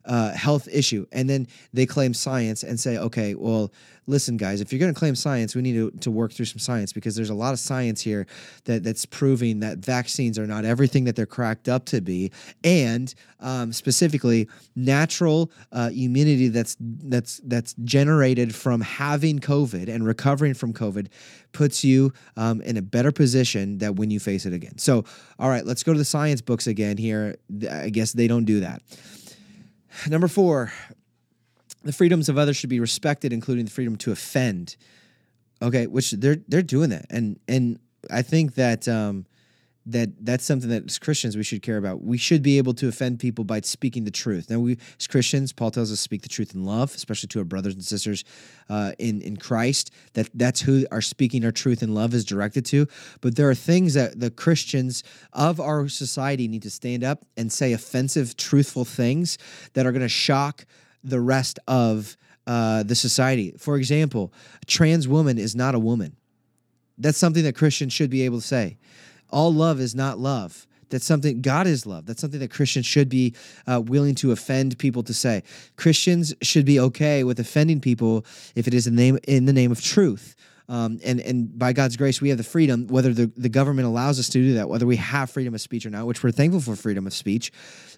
uh, health issue. And then they claim science and say, okay, well, listen, guys, if you're going to claim science, we need to, to work through some science because there's a lot of science here that, that's proving that vaccines are not everything that they're cracked up to be. And um, specifically, natural uh, immunity that's, that's, that's generated from having COVID and recovering from COVID puts you um, in a better position that when you face it again. So, all right, let's go to the science books again here. I guess they don't do that. Number four, the freedoms of others should be respected, including the freedom to offend. Okay, which they're they're doing that, and and I think that um, that that's something that as Christians we should care about. We should be able to offend people by speaking the truth. Now, we as Christians, Paul tells us speak the truth in love, especially to our brothers and sisters uh, in in Christ. That that's who our speaking our truth in love is directed to. But there are things that the Christians of our society need to stand up and say offensive, truthful things that are going to shock the rest of uh, the society. For example, a trans woman is not a woman. That's something that Christians should be able to say all love is not love. That's something God is love. That's something that Christians should be uh, willing to offend people to say. Christians should be okay with offending people if it is in the name in the name of truth. Um, and and by God's grace, we have the freedom, whether the, the government allows us to do that, whether we have freedom of speech or not, which we're thankful for freedom of speech.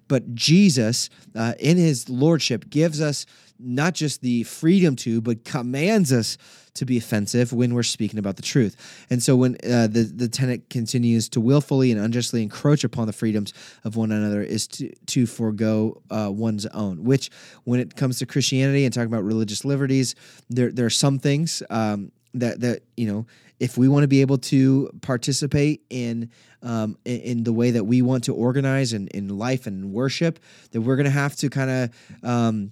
But Jesus, uh, in his lordship, gives us not just the freedom to, but commands us to be offensive when we're speaking about the truth. And so when uh, the, the tenant continues to willfully and unjustly encroach upon the freedoms of one another is to, to forego uh, one's own, which when it comes to Christianity and talking about religious liberties, there, there are some things um, that, that, you know, if we want to be able to participate in um, in, the way that we want to organize in, in life and worship, that we're going to have to kind of um,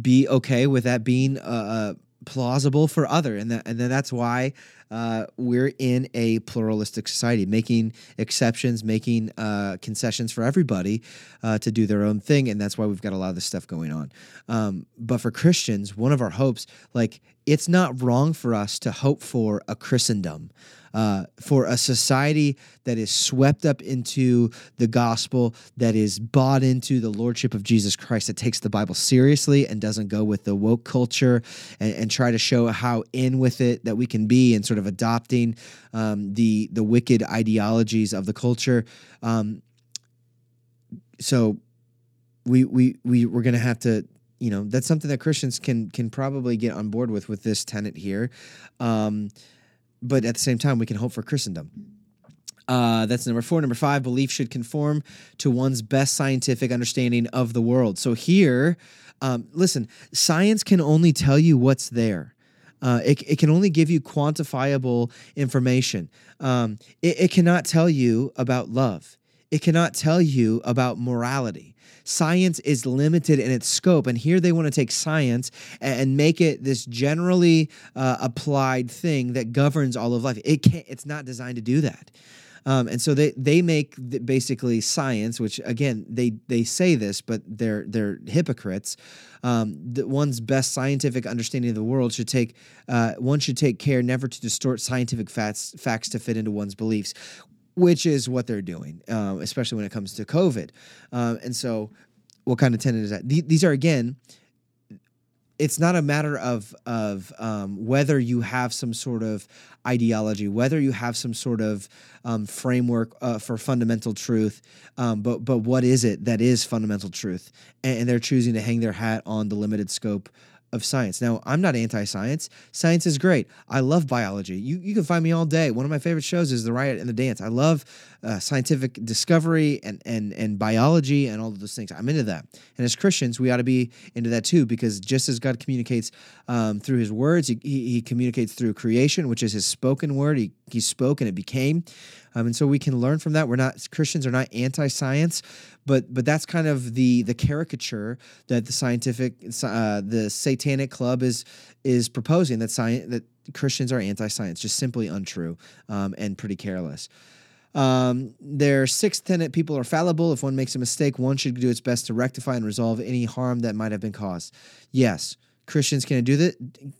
be okay with that being uh, uh, plausible for other, and that and then that's why uh, we're in a pluralistic society, making exceptions, making uh, concessions for everybody uh, to do their own thing, and that's why we've got a lot of this stuff going on. Um, but for Christians, one of our hopes, like it's not wrong for us to hope for a Christendom uh, for a society that is swept up into the gospel, that is bought into the lordship of Jesus Christ, that takes the Bible seriously and doesn't go with the woke culture and, and try to show how in with it that we can be and sort of adopting um, the the wicked ideologies of the culture. Um, so we we we we're gonna have to you know that's something that Christians can can probably get on board with with this tenant here. Um, but at the same time, we can hope for Christendom. Uh, that's number four. Number five, belief should conform to one's best scientific understanding of the world. So here, um, listen, science can only tell you what's there. Uh, it, it can only give you quantifiable information. Um, it, it cannot tell you about love. It cannot tell you about morality science is limited in its scope. And here they want to take science and make it this generally uh, applied thing that governs all of life. It can't, it's not designed to do that. Um, and so they they make basically science, which again they they say this, but they're they're hypocrites. Um, the one's best scientific understanding of the world should take uh, one should take care never to distort scientific facts facts to fit into one's beliefs which is what they're doing, um, especially when it comes to COVID. Um, and so, what kind of tenant is that? These are again. It's not a matter of of um, whether you have some sort of ideology, whether you have some sort of um, framework uh, for fundamental truth, um, but but what is it that is fundamental truth? And, and they're choosing to hang their hat on the limited scope of science. Now, I'm not anti-science. Science is great. I love biology. You you can find me all day. One of my favorite shows is The Riot and the Dance. I love uh, scientific discovery and and and biology and all of those things. I'm into that. And as Christians, we ought to be into that too, because just as God communicates um, through His words, he, he, communicates through creation, which is His spoken word. He He spoke and it became. Um, and so we can learn from that. We're not Christians are not anti-science, but but that's kind of the the caricature that the scientific uh, the Satanic Club is is proposing that science that Christians are anti-science, just simply untrue um, and pretty careless. Um, their sixth tenet people are fallible. If one makes a mistake, one should do its best to rectify and resolve any harm that might have been caused. Yes, Christians can do that,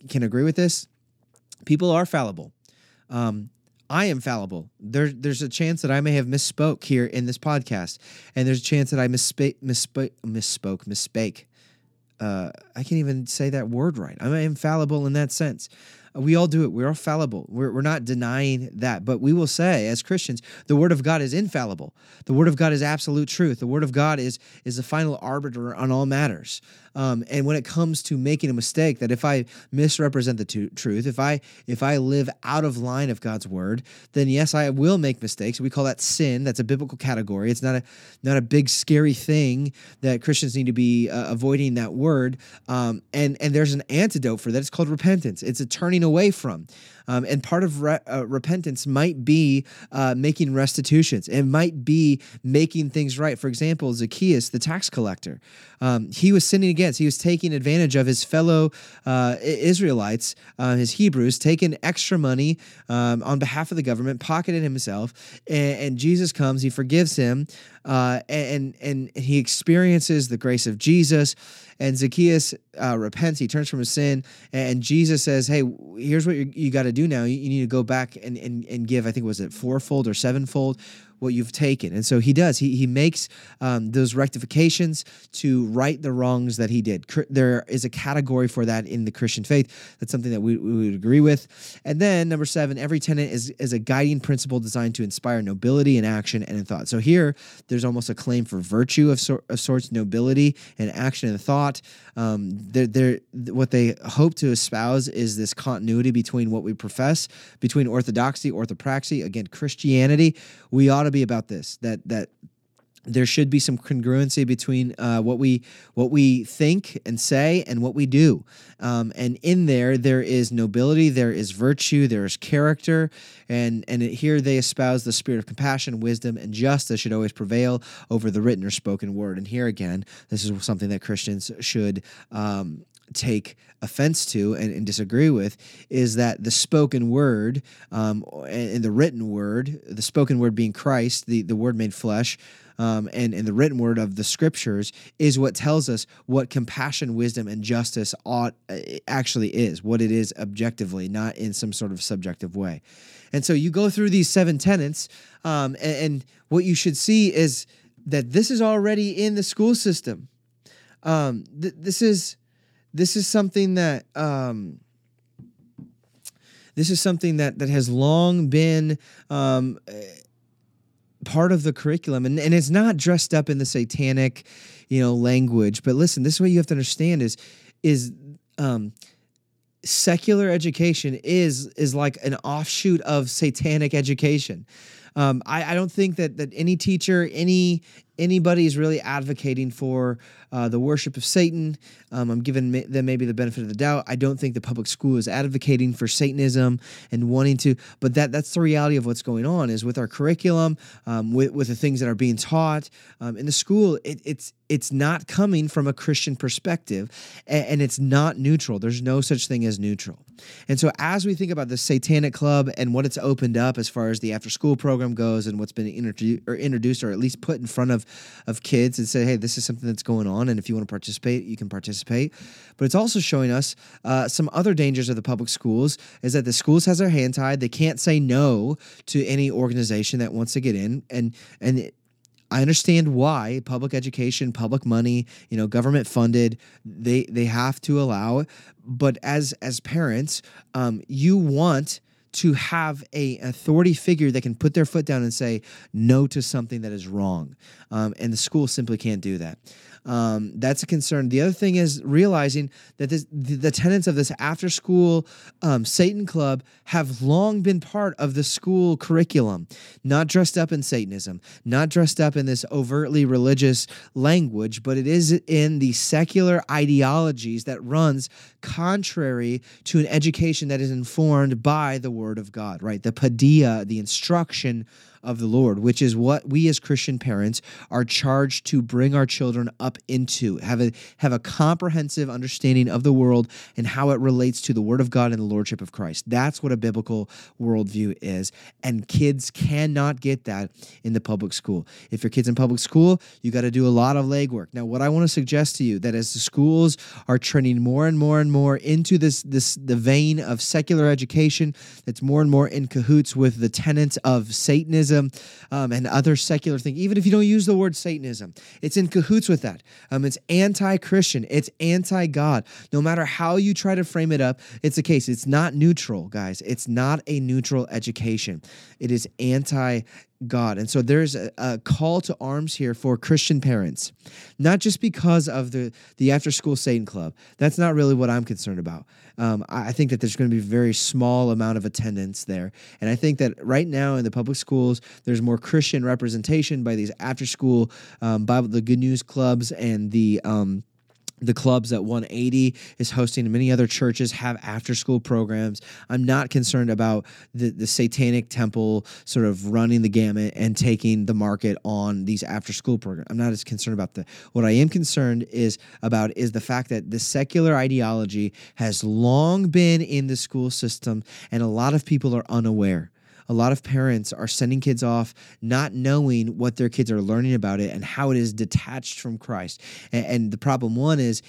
can agree with this. People are fallible. Um, I am fallible. There, there's a chance that I may have misspoke here in this podcast, and there's a chance that I misspoke, misspoke, misspoke, misspoke. Uh, I can't even say that word right. I'm infallible in that sense. We all do it. We're all fallible. We're, we're not denying that. But we will say, as Christians, the Word of God is infallible. The Word of God is absolute truth. The Word of God is, is the final arbiter on all matters. Um, and when it comes to making a mistake, that if I misrepresent the t- truth, if I if I live out of line of God's word, then yes, I will make mistakes. We call that sin. That's a biblical category. It's not a not a big scary thing that Christians need to be uh, avoiding that word. Um, and and there's an antidote for that. It's called repentance. It's a turning away from. Um, and part of re- uh, repentance might be uh, making restitutions. It might be making things right. For example, Zacchaeus, the tax collector, um, he was sinning against. He was taking advantage of his fellow uh, Israelites, uh, his Hebrews, taking extra money um, on behalf of the government, pocketed himself. And, and Jesus comes, he forgives him, uh, and and he experiences the grace of Jesus. And Zacchaeus uh, repents, he turns from his sin, and Jesus says, "Hey, here's what you, you got to do now. You, you, need to go back and, and and give. I think was it fourfold or sevenfold what you've taken. And so he does. He, he makes um, those rectifications to right the wrongs that he did. There is a category for that in the Christian faith. That's something that we, we would agree with. And then number seven, every tenet is, is a guiding principle designed to inspire nobility in action and in thought. So here, there's almost a claim for virtue of, sor- of sorts, nobility and action and thought. Um, they're, they're, what they hope to espouse is this continuity between what we profess, between orthodoxy, orthopraxy, again, Christianity. We ought to be about this that that there should be some congruency between uh, what we what we think and say and what we do. Um, and in there there is nobility there is virtue there is character and and here they espouse the spirit of compassion wisdom and justice should always prevail over the written or spoken word. And here again this is something that christians should um, take offense to and, and, disagree with is that the spoken word um, and, and, the written word, the spoken word being Christ, the, the word made flesh, um, and, and the written word of the scriptures is what tells us what compassion, wisdom, and justice ought uh, actually is, what it is objectively, not in some sort of subjective way. And so you go through these seven tenets, um, and, and, what you should see is that this is already in the school system. Um, th- this is this is something that um, this is something that that has long been um, part of the curriculum. And, and it's not dressed up in the satanic you know language. But listen this is what you have to understand is is um secular education is is like an offshoot of satanic education. Um, I, I don't think that that any teacher, any anybody is really advocating for uh, the worship of Satan. Um, I'm giving them maybe the benefit of the doubt. I don't think the public school is advocating for Satanism and wanting to, but that that's the reality of what's going on. Is with our curriculum, um, with with the things that are being taught um, in the school, it, it's it's not coming from a Christian perspective, and, and it's not neutral. There's no such thing as neutral. And so, as we think about the Satanic Club and what it's opened up as far as the after school program goes, and what's been introduced or introduced, or at least put in front of of kids, and say, hey, this is something that's going on, and if you want to participate, you can participate. But it's also showing us uh, some other dangers of the public schools is that the schools has their hand tied. They can't say no to any organization that wants to get in, and and I understand why public education, public money, you know, government funded, they they have to allow it. But as as parents, um, you want to have a authority figure that can put their foot down and say no to something that is wrong, um, and the school simply can't do that. Um, that's a concern. The other thing is realizing that this, the, the tenets of this after school um, Satan club have long been part of the school curriculum, not dressed up in Satanism, not dressed up in this overtly religious language, but it is in the secular ideologies that runs contrary to an education that is informed by the Word of God, right? The paideia, the instruction of the Lord, which is what we as Christian parents are charged to bring our children up into, have a have a comprehensive understanding of the world and how it relates to the Word of God and the Lordship of Christ. That's what a biblical worldview is. And kids cannot get that in the public school. If your kid's in public school, you got to do a lot of legwork. Now, what I want to suggest to you that as the schools are trending more and more and more into this this the vein of secular education that's more and more in cahoots with the tenets of Satanism Satanism um, and other secular things, even if you don't use the word Satanism, it's in cahoots with that. Um, it's anti Christian, it's anti God. No matter how you try to frame it up, it's a case. It's not neutral, guys. It's not a neutral education, it is anti God. And so there's a, a, call to arms here for Christian parents, not just because of the, the after school Satan Club. That's not really what I'm concerned about. Um, I think that there's going to be a very small amount of attendance there. And I think that right now in the public schools, there's more Christian representation by these after school um, Bible, the Good News clubs and the. Um, the clubs at 180 is hosting many other churches have after school programs. I'm not concerned about the, the satanic temple sort of running the gamut and taking the market on these after school programs i'm not as concerned about that. What i am concerned is about is the fact that the secular ideology has long been in the school system and a lot of people are unaware a lot of parents are sending kids off not knowing what their kids are learning about it and how it is detached from Christ. And, and the problem one is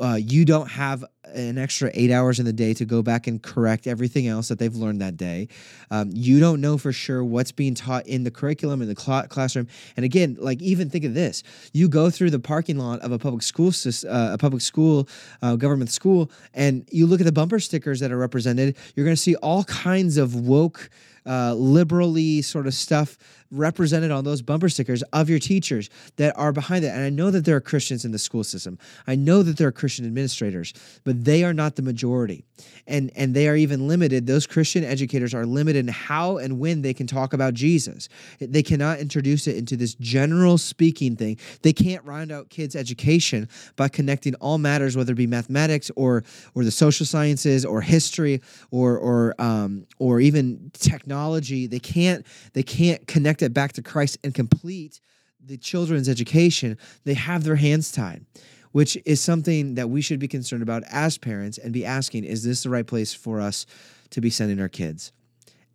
uh, you don't have an extra eight hours in the day to go back and correct everything else that they've learned that day. Um, you don't know for sure what's being taught in the curriculum in the cl- classroom. And again, like even think of this: you go through the parking lot of a public school, uh, a public school, uh, government school, and you look at the bumper stickers that are represented. You're going to see all kinds of woke uh, liberally sort of stuff represented on those bumper stickers of your teachers that are behind it. And I know that there are Christians in the school system. I know that there are Christian administrators, but they are not the majority. And and they are even limited. Those Christian educators are limited in how and when they can talk about Jesus. They cannot introduce it into this general speaking thing. They can't round out kids' education by connecting all matters, whether it be mathematics or or the social sciences or history or or um, or even technology. They can't they can't connect back to Christ and complete the children's education, they have their hands tied. which is something that we should be concerned about as parents and be asking is this the right place for us to be sending our kids?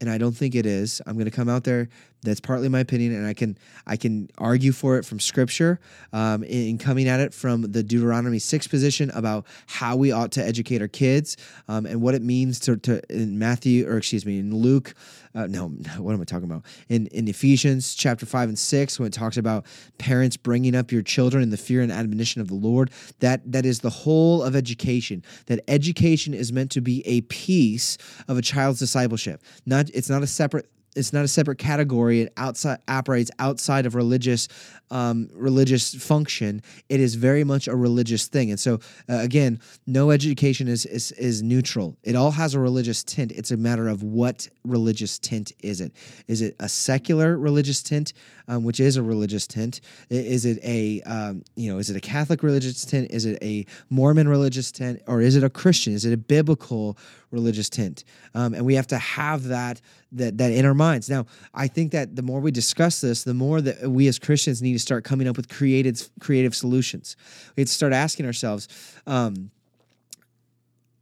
And I don't think it is. I'm going to come out there that's partly my opinion, and I can I can argue for it from Scripture, um, in coming at it from the Deuteronomy six position about how we ought to educate our kids, um, and what it means to, to in Matthew or excuse me in Luke, uh, no, *laughs* what am I talking about? In in Ephesians chapter five and six, when it talks about parents bringing up your children in the fear and admonition of the Lord, that that is the whole of education. That education is meant to be a piece of a child's discipleship. Not it's not a separate it's not a separate category. It outside operates outside of religious um, religious function. It is very much a religious thing. And so uh, again, no education is, is is neutral. It all has a religious tint. It's a matter of what religious tint is it? Is it a secular religious tint, um, which is a religious tint? Is it a um, you know is it a Catholic religious tint? Is it a Mormon religious tint, or is it a Christian? Is it a biblical religious tint? Um, and we have to have that that that in our minds. Now, I think that the more we discuss this, the more that we as Christians need to start coming up with creative creative solutions. We have to start asking ourselves, um,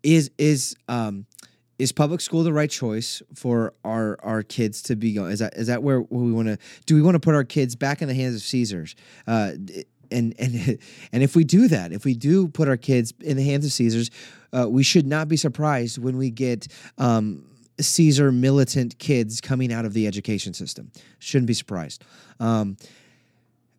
is is um, is public school the right choice for our our kids to be going? Is that is that where, where we want to? Do we want to put our kids back in the hands of Caesars? Uh, and and *laughs* and if we do that, if we do put our kids in the hands of Caesars, uh, we should not be surprised when we get. Um, Caesar militant kids coming out of the education system. Shouldn't be surprised. Um,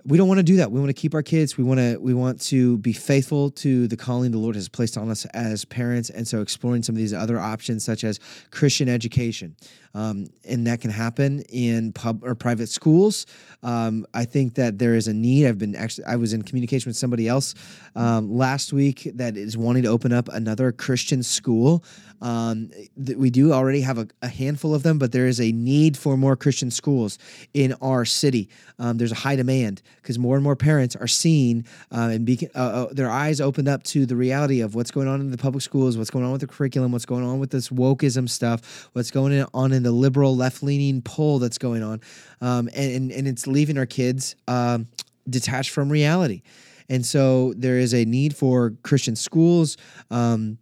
we don't want to do that. We want to keep our kids. We want to we want to be faithful to the calling the Lord has placed on us as parents, and so exploring some of these other options, such as Christian education, um, and that can happen in pub or private schools. Um, I think that there is a need. I've been actually I was in communication with somebody else um, last week that is wanting to open up another Christian school. Um, th- we do already have a, a, handful of them, but there is a need for more Christian schools in our city. Um, there's a high demand because more and more parents are seeing uh, and be, uh, uh, their eyes opened up to the reality of what's going on in the public schools, what's going on with the curriculum, what's going on with this wokeism stuff, what's going on in the liberal left leaning pull that's going on, um, and, and, and it's leaving our kids um, detached from reality. And so there is a need for Christian schools. Um,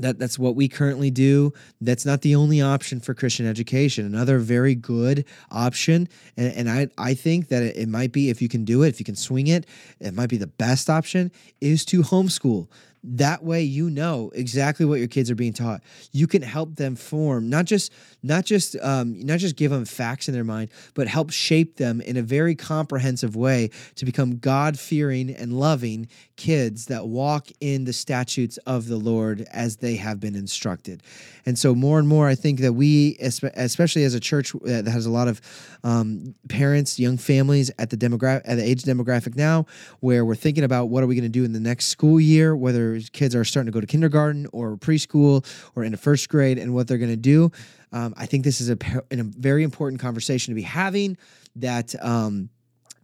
that that's what we currently do. That's not the only option for christian education. Another very good option and, and i i think that it, it might be if you can do it if you can swing it it might be the best option is to homeschool that way you know exactly what your kids are being taught. You can help them form not just not just um, not just give them facts in their mind but help shape them in a very comprehensive way to become god-fearing and loving kids that walk in the statutes of the lord as they have been instructed. And so more and more i think that we especially as a church that has a lot of um, parents young families at the demographic at the age demographic now where we're thinking about what are we going to do in the next school year whether kids are starting to go to kindergarten or preschool or into first grade and what they're going to do. Um, I think this is a, a, very important conversation to be having that um,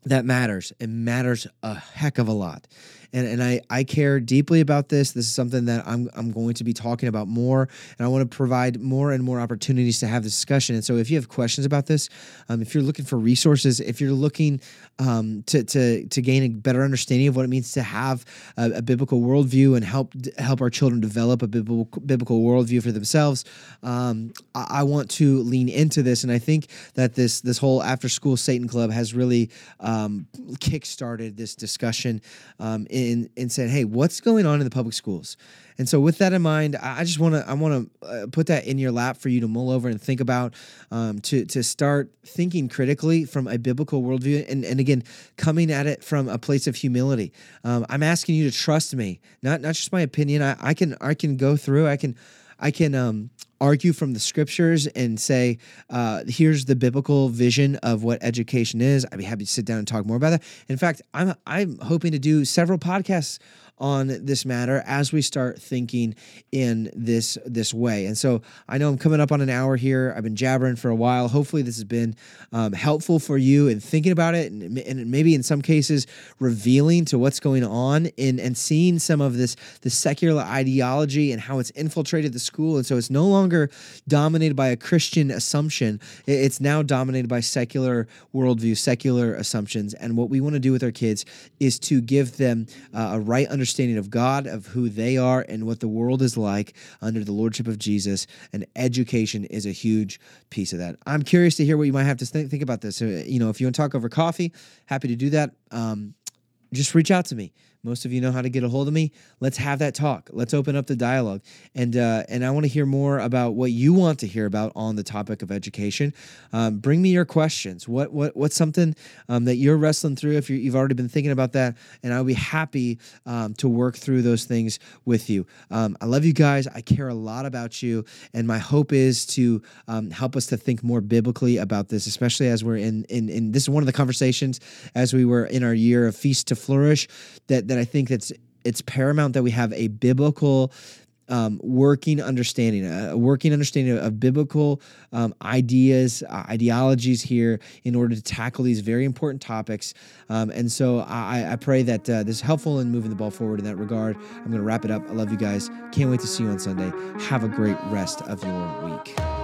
that matters. It matters a heck of a lot and, and I, I care deeply about this. This is something that I'm, I'm going to be talking about more, and I want to provide more and more opportunities to have this discussion. And so, if you have questions about this, um, if you're looking for resources, if you're looking um, to, to, to gain a better understanding of what it means to have a, a biblical worldview and help help our children develop a biblical, biblical worldview for themselves, um, I, I, want to lean into this. And I think that this this whole after school Satan Club has really um, kickstarted this discussion um, in and, and said, hey, what's going on in the public schools? And so, with that in mind, I just want to I want to uh, put that in your lap for you to mull over and think about, um, to to start thinking critically from a biblical worldview, and and again, coming at it from a place of humility. Um, I'm asking you to trust me, not not just my opinion. I, I can I can go through. I can I can um, argue from the scriptures and say, uh, here's the biblical vision of what education is. I'd be happy to sit down and talk more about that. In fact, I'm I'm hoping to do several podcasts on this matter as we start thinking in this this way. And so I know I'm coming up on an hour here. I've been jabbering for a while. Hopefully, this has been um, helpful for you in thinking about it, and, and, maybe in some cases revealing to what's going on in and seeing some of this the secular ideology and how it's infiltrated the school. And so it's no longer dominated by a Christian assumption. It's now dominated by secular worldview, secular assumptions. And what we want to do with our kids is to give them uh, a right understanding understanding of God, of who they are, and what the world is like under the lordship of Jesus. And education is a huge piece of that. I'm curious to hear what you might have to think, think about this. Uh, you know, if you want to talk over coffee, happy to do that. Um, just reach out to me. Most of you know how to get a hold of me. Let's have that talk. Let's open up the dialogue, and uh, and I want to hear more about what you want to hear about on the topic of education. Um, bring me your questions. What what what's something um, that you're wrestling through? If you have already been thinking about that, and I'll be happy um, to work through those things with you. Um, I love you guys. I care a lot about you, and my hope is to um, help us to think more biblically about this, especially as we're in in in this is one of the conversations as we were in our year of feast to flourish that that that I think that's it's paramount that we have a biblical um, working understanding, a working understanding of, biblical um, ideas, uh, ideologies here in order to tackle these very important topics. Um, and so I, I pray that uh, this is helpful in moving the ball forward in that regard. I'm going to wrap it up. I love you guys. Can't wait to see you on Sunday. Have a great rest of your week.